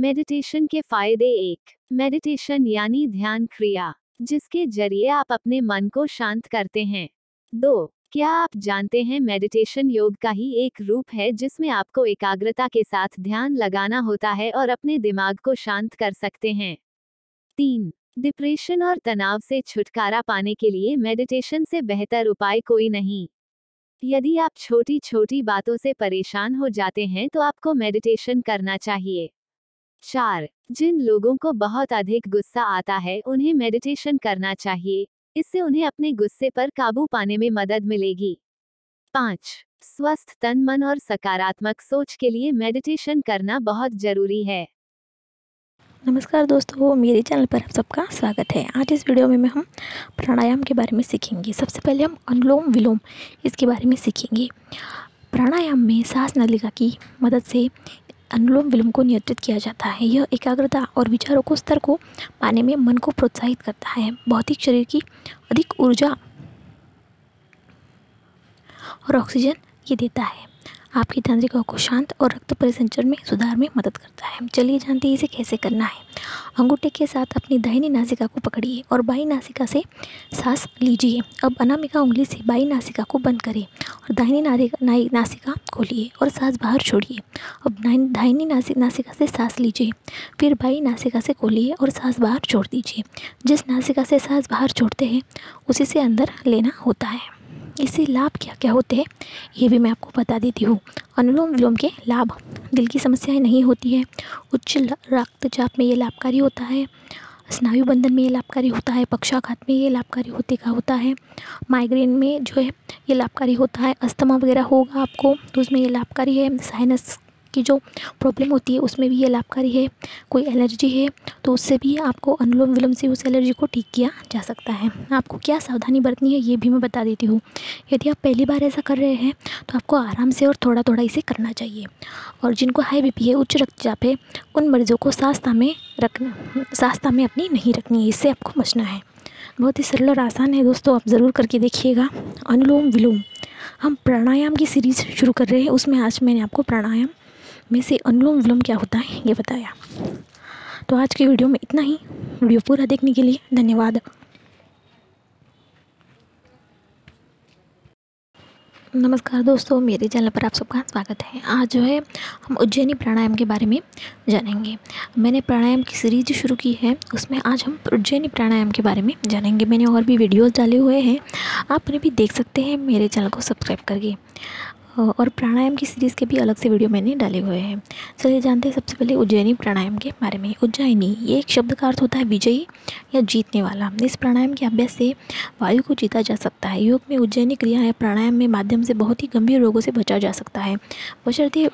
Meditation के फ़ायदे एक, मेडिटेशन यानी ध्यान क्रिया, जिसके ज़रिए आप अपने मन को शांत करते हैं। दो, क्या आप जानते हैं मेडिटेशन योग का ही एक रूप है जिसमें आपको एकाग्रता के साथ ध्यान लगाना होता है और अपने दिमाग को शांत कर सकते हैं। तीन, डिप्रेशन और तनाव से छुटकारा पाने के लिए मेडिटेशन से बेहतर उपाय कोई नहीं। यदि आप छोटी छोटी बातों से परेशान हो जाते हैं तो आपको मेडिटेशन करना चाहिए। चार, जिन लोगों को बहुत अधिक गुस्सा आता है, उन्हें मेडिटेशन करना चाहिए। इससे उन्हें अपने गुस्से पर काबू पाने में मदद मिलेगी। पाँच, स्वस्थ तन, मन और सकारात्मक सोच के लिए मेडिटेशन करना बहुत ज़रूरी है। नमस्कार दोस्तों, मेरे चैनल पर आप सबका स्वागत है। आज इस वीडियो में हम प्राणायाम के बारे में सीखेंगे। सबसे पहले हम अनुलोम विलोम इसके बारे में सीखेंगे। प्राणायाम में सांस नलिका की मदद से अनुलोम विलोम को नियंत्रित किया जाता है। यह एकाग्रता और विचारों को, स्तर को पाने में मन को प्रोत्साहित करता है। भौतिक शरीर की अधिक ऊर्जा और ऑक्सीजन ये देता है। आपकी तंत्रिकाओं को शांत और रक्त परिसंचरण में, सुधार में मदद करता है। चलिए जानते हैं इसे कैसे करना है। अंगूठे के साथ अपनी दाहिनी नासिका को पकड़िए और बाई नासिका से सांस लीजिए। अब अनामिका उंगली से बाई नासिका को बंद करें और दाहिनी नासिका खोलिए और सांस बाहर छोड़िए। अब दाहिनी नासिका से सांस लीजिए। फिर बाई नासिका से खोलिए और सांस बाहर छोड़ दीजिए। जिस नासिका से सांस बाहर छोड़ते हैं, उसी से अंदर लेना होता है। इससे लाभ क्या क्या होते हैं, ये भी मैं आपको बता देती हूँ। अनुलोम विलोम के लाभ, दिल की समस्याएँ नहीं होती है। उच्च रक्तचाप में ये लाभकारी होता है। स्नायु बंधन में ये लाभकारी होता है। पक्षाघात में ये लाभकारी होते का होता है। माइग्रेन में जो है, ये लाभकारी होता है। अस्थमा वगैरह होगा आपको तो उसमें ये लाभकारी है। साइनस की जो प्रॉब्लम होती है, उसमें भी ये लाभकारी है, कोई एलर्जी है तो उससे भी आपको अनुलोम विलोम से उस एलर्जी को ठीक किया जा सकता है। आपको क्या सावधानी बरतनी है, ये भी मैं बता देती हूँ। यदि आप पहली बार ऐसा कर रहे हैं तो आपको आराम से और थोड़ा थोड़ा इसे करना चाहिए। और जिनको हाई बीपी है, उच्च रक्तचाप है, उन मरीजों को सास्ता में रखना, सास्ता में अपनी नहीं रखनी है, इससे आपको बचना है। बहुत ही सरल और आसान है दोस्तों, आप ज़रूर करके देखिएगा। अनुलोम विलोम। हम प्राणायाम की सीरीज़ शुरू कर रहे हैं, उसमें आज मैंने आपको प्राणायाम में से अनुलोम विलोम क्या होता है, ये बताया। तो आज की वीडियो में इतना ही। वीडियो पूरा देखने के लिए धन्यवाद। नमस्कार दोस्तों, मेरे चैनल पर आप सबका स्वागत है। आज जो है, हम उज्जैनी प्राणायाम के बारे में जानेंगे। मैंने प्राणायाम की सीरीज़ शुरू की है, उसमें आज हम उज्जैनी प्राणायाम के बारे में जानेंगे। मैंने और भी वीडियोस डाले हुए हैं, आप उन्हें भी देख सकते हैं मेरे चैनल को सब्सक्राइब करके। और प्राणायाम की सीरीज़ के भी अलग से वीडियो मैंने डाले हुए हैं। चलिए जानते हैं सबसे पहले उज्जैनी प्राणायाम के बारे में। उज्जैनी, ये एक शब्द का अर्थ होता है विजयी या जीतने वाला। इस प्राणायाम के अभ्यास से वायु को जीता जा सकता है। योग में उज्जैनी क्रिया या प्राणायाम में माध्यम से बहुत ही गंभीर रोगों से बचा जा सकता है। बशर्ते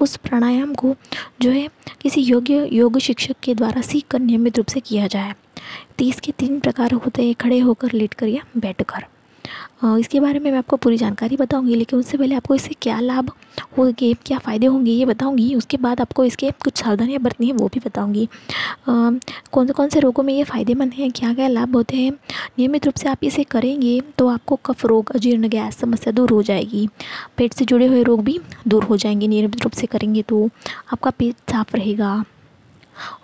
उस प्राणायाम को जो है किसी योग्य, योग शिक्षक के द्वारा सीख कर नियमित रूप से किया जाए। तो इसके तीन प्रकार होते हैं। खड़े होकर लेट कर या बैठ कर इसके बारे में मैं आपको पूरी जानकारी बताऊँगी, लेकिन उससे पहले आपको इससे क्या लाभ होंगे, क्या फ़ायदे होंगे, ये बताऊँगी। उसके बाद आपको इसके कुछ सावधानियाँ बरतनी है, वो भी बताऊँगी। कौन से कौन से रोगों में ये फ़ायदेमंद हैं, क्या क्या लाभ होते हैं, नियमित रूप से आप इसे करेंगे तो आपको कफ रोग, अजीर्ण गैस समस्या दूर हो जाएगी। पेट से जुड़े हुए रोग भी दूर हो जाएँगे, नियमित रूप से करेंगे तो आपका पेट साफ़ रहेगा।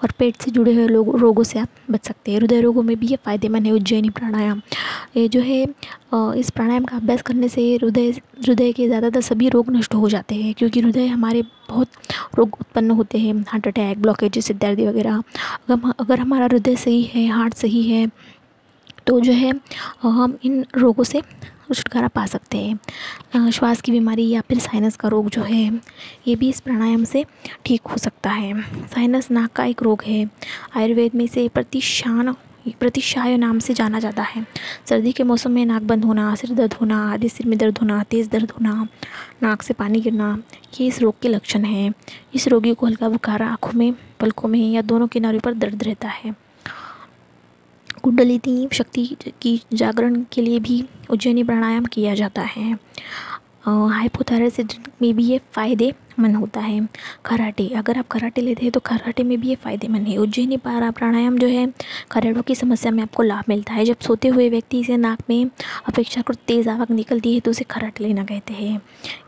और पेट से जुड़े हुए लोग, रोगों से आप बच सकते हैं। हृदय रोगों में भी ये फ़ायदेमंद है, उज्जैनी प्राणायाम। ये जो है इस प्राणायाम का अभ्यास करने से हृदय हृदय के ज़्यादातर सभी रोग नष्ट हो जाते हैं, क्योंकि हृदय हमारे बहुत रोग उत्पन्न होते हैं। हार्ट अटैक ब्लॉकेज इत्यादि वगैरह। अगर अगर हमारा हृदय सही है, हार्ट सही है तो जो है, हम इन रोगों से छुटकारा पा सकते हैं। श्वास की बीमारी या फिर साइनस का रोग जो है, ये भी इस प्राणायाम से ठीक हो सकता है। साइनस नाक का एक रोग है। आयुर्वेद में इसे प्रतिशान प्रतिशाय नाम से जाना जाता है। सर्दी के मौसम में नाक बंद होना, सिर दर्द होना, आधे सिर में दर्द होना, तेज़ दर्द होना, नाक से पानी गिरना, ये इस रोग के लक्षण हैं। इस रोगी को हल्का बुखार आँखों में, पलकों में या दोनों किनारों पर दर्द रहता है। कुंडलिनी शक्ति की जागरण के लिए भी उज्जैनी प्राणायाम किया जाता है। हाइपोथायराइड में भी ये फ़ायदेमंद होता है। कराटे, अगर आप कराटे लेते हैं तो कराटे में भी ये फ़ायदेमंद है। उज्जैनी पारा प्राणायाम जो है खरेड़ों की समस्या में आपको लाभ मिलता है। जब सोते हुए व्यक्ति से नाक में अपेक्षाकृत तेज़ आवक निकलती है तो उसे खराटे लेना कहते हैं।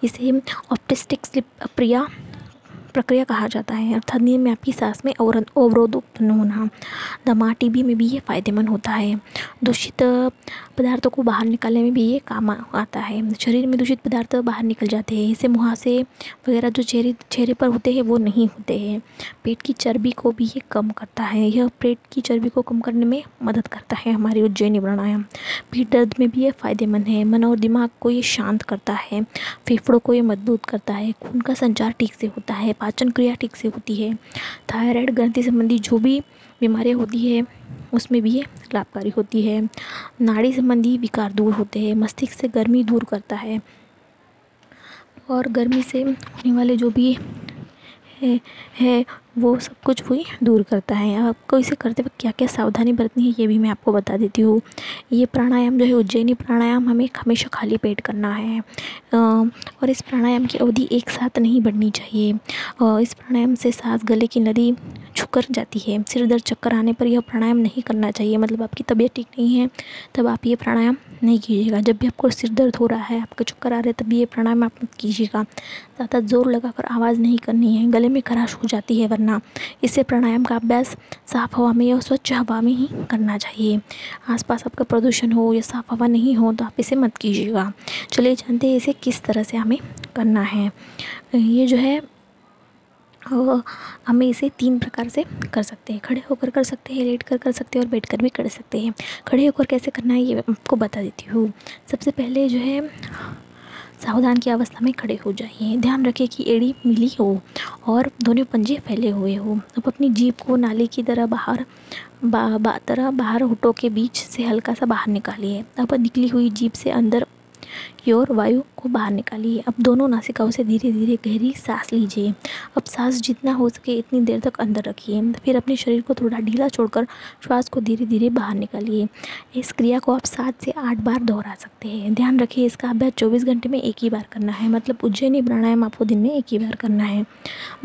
इसे ऑप्टिस्टिक स्लिप प्रिया प्रक्रिया कहा जाता है। अर्थात में आपकी सांस में अवरोध उत्पन्न होना, दमा टीबी में भी ये फ़ायदेमंद होता है। दूषित पदार्थों को बाहर निकालने में भी ये काम आता है। शरीर में दूषित पदार्थ बाहर निकल जाते हैं। इससे मुहासे वगैरह जो चेहरे चेहरे पर होते हैं, वो नहीं होते हैं। पेट की चर्बी को भी ये कम करता है। यह पेट की चर्बी को कम करने में मदद करता है हमारी उज्जैनी प्राणायाम। पीठ दर्द में भी ये फ़ायदेमंद है। मन और दिमाग को ये शांत करता है। फेफड़ों को ये मज़बूत करता है। खून का संचार ठीक से होता है। पाचन क्रिया ठीक से होती है। थायराइड ग्रंथि संबंधी जो भी बीमारियाँ होती है, उसमें भी ये लाभकारी होती है। नाड़ी संबंधी विकार दूर होते हैं, मस्तिष्क से गर्मी दूर करता है। और गर्मी से होने वाले जो भी है है वो सब कुछ वही दूर करता है। आपको इसे करते वक्त क्या क्या सावधानी बरतनी है, ये भी मैं आपको बता देती हूँ। ये प्राणायाम जो है, उज्जैनी प्राणायाम हमें हमेशा खाली पेट करना है। और इस प्राणायाम की अवधि एक साथ नहीं बढ़नी चाहिए। इस प्राणायाम से सांस गले की नदी छुकर जाती है। सिर दर्द चक्कर आने पर यह प्राणायाम नहीं करना चाहिए। मतलब आपकी तबीयत ठीक नहीं है, तब आप ये प्राणायाम नहीं कीजिएगा। जब भी आपको सिर दर्द हो रहा है, आपके चक्कर आ रहे हैं, तब ये प्राणायाम आप मत कीजिएगा। ज़्यादा ज़ोर लगाकर आवाज़ नहीं करनी है। गले में खराश हो जाती है, वरना इससे प्राणायाम का अभ्यास साफ़ हवा में या स्वच्छ हवा में ही करना चाहिए। आसपास आपका प्रदूषण हो या साफ़ हवा नहीं हो तो आप इसे मत कीजिएगा। चलिए जानते हैं इसे किस तरह से हमें करना है। ये जो है हमें इसे तीन प्रकार से कर सकते हैं। खड़े होकर कर सकते हैं, लेट कर कर सकते हैं और बैठ कर भी कर सकते हैं। खड़े होकर कैसे करना है ये आपको बता देती हूँ। सबसे पहले जो है सावधान की अवस्था में खड़े हो जाइए। ध्यान रखें कि एड़ी मिली हो और दोनों पंजे फैले हुए हो। अब अपनी जीप को नाले की तरह बाहर बा, बा तरह बाहर हुटों के बीच से हल्का सा बाहर निकालिए। अब निकली हुई जीप से अंदर की ओर वायु को बाहर निकालिए। अब दोनों नासिकाओं से धीरे धीरे गहरी सांस लीजिए। अब सांस जितना हो सके इतनी देर तक अंदर रखिए। फिर अपने शरीर को थोड़ा ढीला छोड़कर श्वास को धीरे धीरे बाहर निकालिए। इस क्रिया को आप सात से आठ बार दोहरा सकते हैं। ध्यान रखिए, इसका अभ्यास चौबीस घंटे में एक ही बार करना है। मतलब उज्जैनी प्राणायाम आपको दिन में एक ही बार करना है।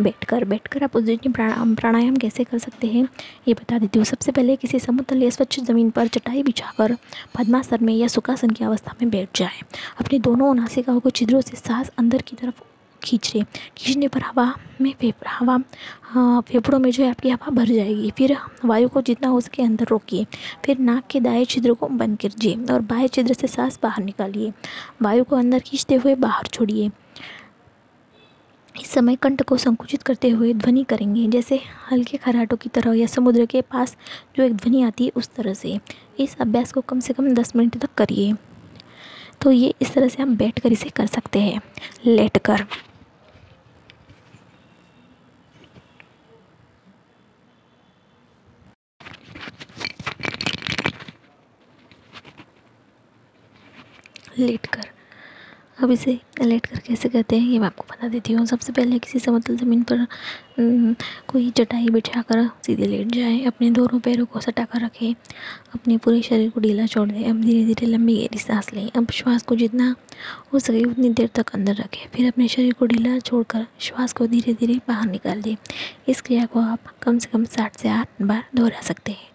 बैठ कर बैठ कर आप उज्जैनी प्राणायाम कैसे कर सकते हैं? ये बता देती हूँ। सबसे पहले किसी समतल या स्वच्छ ज़मीन पर चटाई बिछाकर पद्मासन में या सुखासन की अवस्था में बैठ जाए। अपने दोनों नासिकाओं को छिद्रों से सांस अंदर की तरफ़ खींच रहे खींचने पर हवा में फेफ, हवा हाँ फेफड़ों में जो है आपकी हवा भर जाएगी। फिर वायु को जितना हो सके अंदर रोकिए। फिर नाक के दाएँ छिद्र को बंद कीजिए और बाएँ छिद्र से सांस बाहर निकालिए। वायु को अंदर खींचते हुए बाहर छोड़िए। इस समय कंठ को संकुचित करते हुए ध्वनि करेंगे, जैसे हल्के खराटों की तरह या समुद्र के पास जो एक ध्वनि आती है उस तरह से। इस अभ्यास को कम से कम दस मिनट तक करिए। तो ये इस तरह से हम बैठ कर इसे कर सकते हैं। लेट कर। लेट कर। अब इसे लेट कर कैसे कहते हैं, ये मैं आपको बता देती हूँ। सबसे पहले किसी समतल ज़मीन पर कोई चटाई बिछा कर सीधे लेट जाए, अपने दोनों पैरों को सटा कर रखें, अपने पूरे शरीर को ढीला छोड़ दें, अब धीरे धीरे लंबी गहरी सांस लें। अब श्वास को जितना हो सके उतनी देर तक अंदर रखें। फिर अपने शरीर को ढीला छोड़कर श्वास को धीरे धीरे बाहर निकाल दें। इस क्रिया को आप कम से कम साठ से आठ बार दोहरा सकते हैं।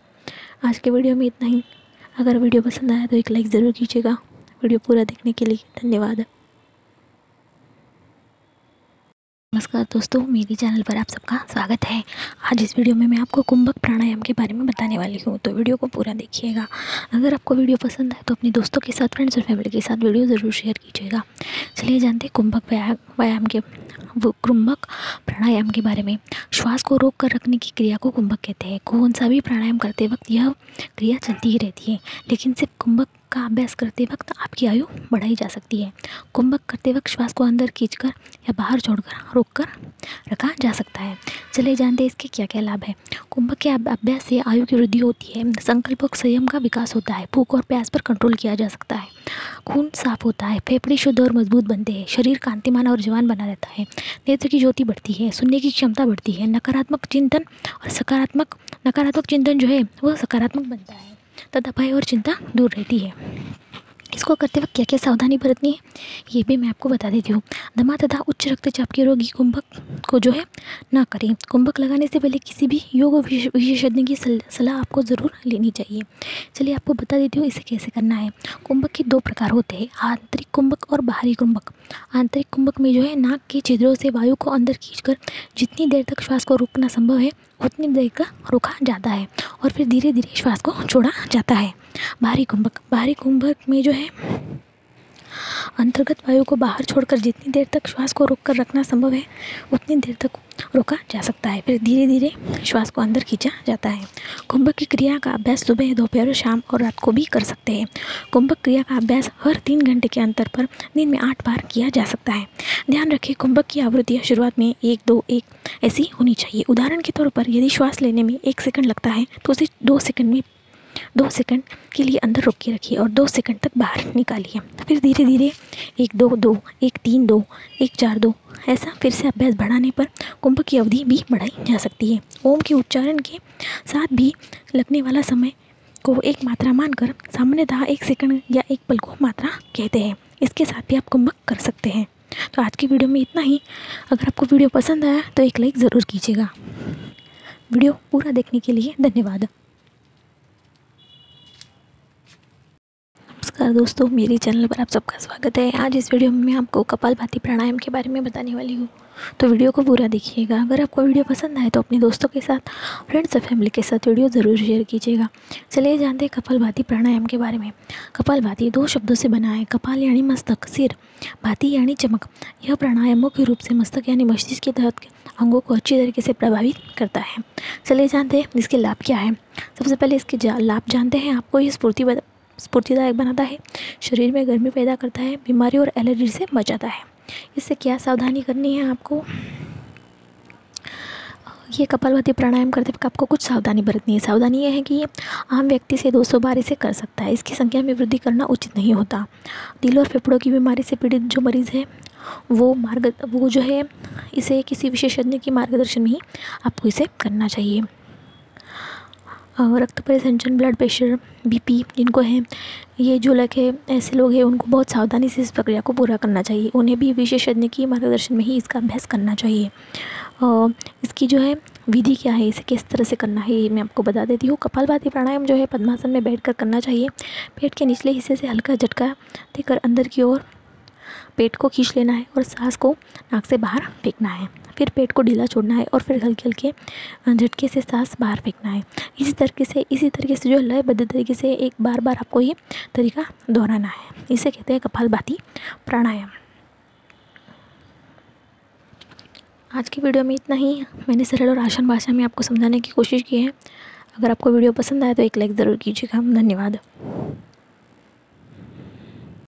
आज के वीडियो में इतना ही। अगर वीडियो पसंद आया तो एक लाइक ज़रूर कीजिएगा। वीडियो पूरा देखने के लिए धन्यवाद। नमस्कार दोस्तों, मेरे चैनल पर आप सबका स्वागत है। आज इस वीडियो में मैं आपको कुंभक प्राणायाम के बारे में बताने वाली हूँ तो वीडियो को पूरा देखिएगा। अगर आपको वीडियो पसंद है तो अपने दोस्तों के साथ फ्रेंड्स और फैमिली के साथ वीडियो ज़रूर शेयर कीजिएगा। चलिए जानते हैं कुंभक व्यायाम के वो कुंभक प्राणायाम के बारे में। श्वास को रोक कर रखने की क्रिया को कुंभक कहते हैं। कौन सा भी प्राणायाम करते वक्त यह क्रिया चलती ही रहती है, लेकिन सिर्फ़ कुंभक का अभ्यास करते वक्त आपकी आयु बढ़ाई जा सकती है। कुंभक करते वक्त श्वास को अंदर खींचकर या बाहर छोड़कर, रोककर रखा जा सकता है। चले जानते हैं इसके क्या क्या लाभ है? कुंभक के अभ्यास से आयु की वृद्धि होती है। संकल्प संयम का विकास होता है। भूख और प्यास पर कंट्रोल किया जा सकता है। खून साफ़ होता है। फेफड़े शुद्ध और मज़बूत बनते हैं। शरीर कांतिमान और जवान बना रहता है। नेत्र की ज्योति बढ़ती है। सुनने की क्षमता बढ़ती है। नकारात्मक चिंतन और सकारात्मक, नकारात्मक चिंतन जो है, वो सकारात्मक बनता है। तथा भय और चिंता दूर रहती है। इसको करते वक्त क्या क्या सावधानी बरतनी है, ये भी मैं आपको बता देती हूँ। दमा तथा उच्च रक्तचाप के रोगी कुंभक को जो है ना करें। कुंभक लगाने से पहले किसी भी योग विशेषज्ञ की सलाह आपको ज़रूर लेनी चाहिए। चलिए आपको बता देती हूँ इसे कैसे करना है। कुंभक के दो प्रकार होते हैं, आंतरिक कुंभक और बाहरी कुंभक। आंतरिक कुंभक में जो है नाक के छिद्रों से वायु को अंदर खींचकर जितनी देर तक श्वास को रोकना संभव है उतनी देर का रोका जाता है और फिर धीरे धीरे श्वास को छोड़ा जाता है। बाहरी कुंभक बाहरी कुंभक में जो है अंतर्गत वायु को बाहर छोड़कर जितनी देर तक श्वास को रोक कर रखना संभव है, उतनी देर तक रोका जा सकता है। फिर धीरे धीरे श्वास को अंदर खींचा जाता है। कुंभक की क्रिया का अभ्यास सुबह, दोपहर, शाम और रात को भी कर सकते हैं। कुंभक क्रिया का अभ्यास हर तीन घंटे के अंतर पर दिन में आठ बार किया जा सकता है। ध्यान रखें, कुंभक की आवृत्तियाँ शुरुआत में एक, दो, एक ऐसी होनी चाहिए। उदाहरण के तौर पर यदि श्वास लेने में एक सेकंड लगता है तो उसे दो सेकंड में दो सेकंड के लिए अंदर रोक के रखिए और दो सेकंड तक बाहर निकालिए। फिर धीरे धीरे एक दो दो, एक तीन दो, एक चार दो, ऐसा फिर से अभ्यास बढ़ाने पर कुंभ की अवधि भी बढ़ाई जा सकती है। ओम के उच्चारण के साथ भी लगने वाला समय को एक मात्रा मानकर सामान्यतः एक सेकंड या एक पल को मात्रा कहते हैं। इसके साथ भी आप कुंभक कर सकते हैं। तो आज की वीडियो में इतना ही। अगर आपको वीडियो पसंद आया तो एक लाइक ज़रूर कीजिएगा। वीडियो पूरा देखने के लिए धन्यवाद। नमस्कार दोस्तों, मेरे चैनल पर आप सबका स्वागत है। आज इस वीडियो में मैं आपको कपालभाति प्राणायाम के बारे में बताने वाली हूँ। तो वीडियो को पूरा देखिएगा। अगर आपको वीडियो पसंद आए तो अपने दोस्तों के साथ फ्रेंड्स और फैमिली के साथ वीडियो ज़रूर शेयर कीजिएगा। चलिए जानते हैं कपाल भाती प्राणायाम के बारे में। कपाल भाती दो शब्दों से बना है। कपाल यानी मस्तक, सिर। भाती यानी चमक। यह प्राणायाम मुख्य रूप से मस्तक यानी मस्तिष्क के तहत अंगों को अच्छी तरीके से प्रभावित करता है। चलिए जानते हैं इसके लाभ क्या है। सबसे पहले इसके लाभ जानते हैं। आपको ये स्फूर्ति स्फूर्तिदायक बनाता है। शरीर में गर्मी पैदा करता है, बीमारी और एलर्जी से बचाता है। इससे क्या सावधानी करनी है आपको? ये कपालभाति प्राणायाम करते वक्त आपको कुछ सावधानी बरतनी है। सावधानी यह है कि ये आम व्यक्ति से 200 बार इसे कर सकता है। इसकी संख्या में वृद्धि करना उचित नहीं होता। दिल और फेफड़ों की बीमारी से पीड़ित जो मरीज़ है, वो मार्ग, वो जो है, इसे किसी विशेषज्ञ की मार्गदर्शन में ही आपको इसे करना चाहिए। रक्त परिसंचन ब्लड प्रेशर बीपी जिनको है, ये जो लगे ऐसे लोग हैं, उनको बहुत सावधानी से इस प्रक्रिया को पूरा करना चाहिए। उन्हें भी विशेषज्ञ की मार्गदर्शन में ही इसका अभ्यास करना चाहिए। इसकी जो है, विधि क्या है, इसे किस तरह से करना है, ये मैं आपको बता देती हूँ। कपालभाति प्राणायाम जो है, पद्मासन में बैठकर करना चाहिए। पेट के निचले हिस्से से हल्का झटका देकर अंदर की ओर पेट को खींच लेना है और सांस को नाक से बाहर फेंकना है। फिर पेट को ढीला छोड़ना है और फिर हल्के हल्के झटके से सांस बाहर फेंकना है। इसी तरीके से, इसी तरीके से जो लयबद्ध तरीके से एक बार बार आपको ये तरीका दोहराना है। इसे कहते हैं कपालभाति प्राणायाम। आज की वीडियो में इतना ही। मैंने सरल और आसान भाषा में आपको समझाने की कोशिश की है। अगर आपको वीडियो पसंद आए तो एक लाइक ज़रूर कीजिएगा। धन्यवाद।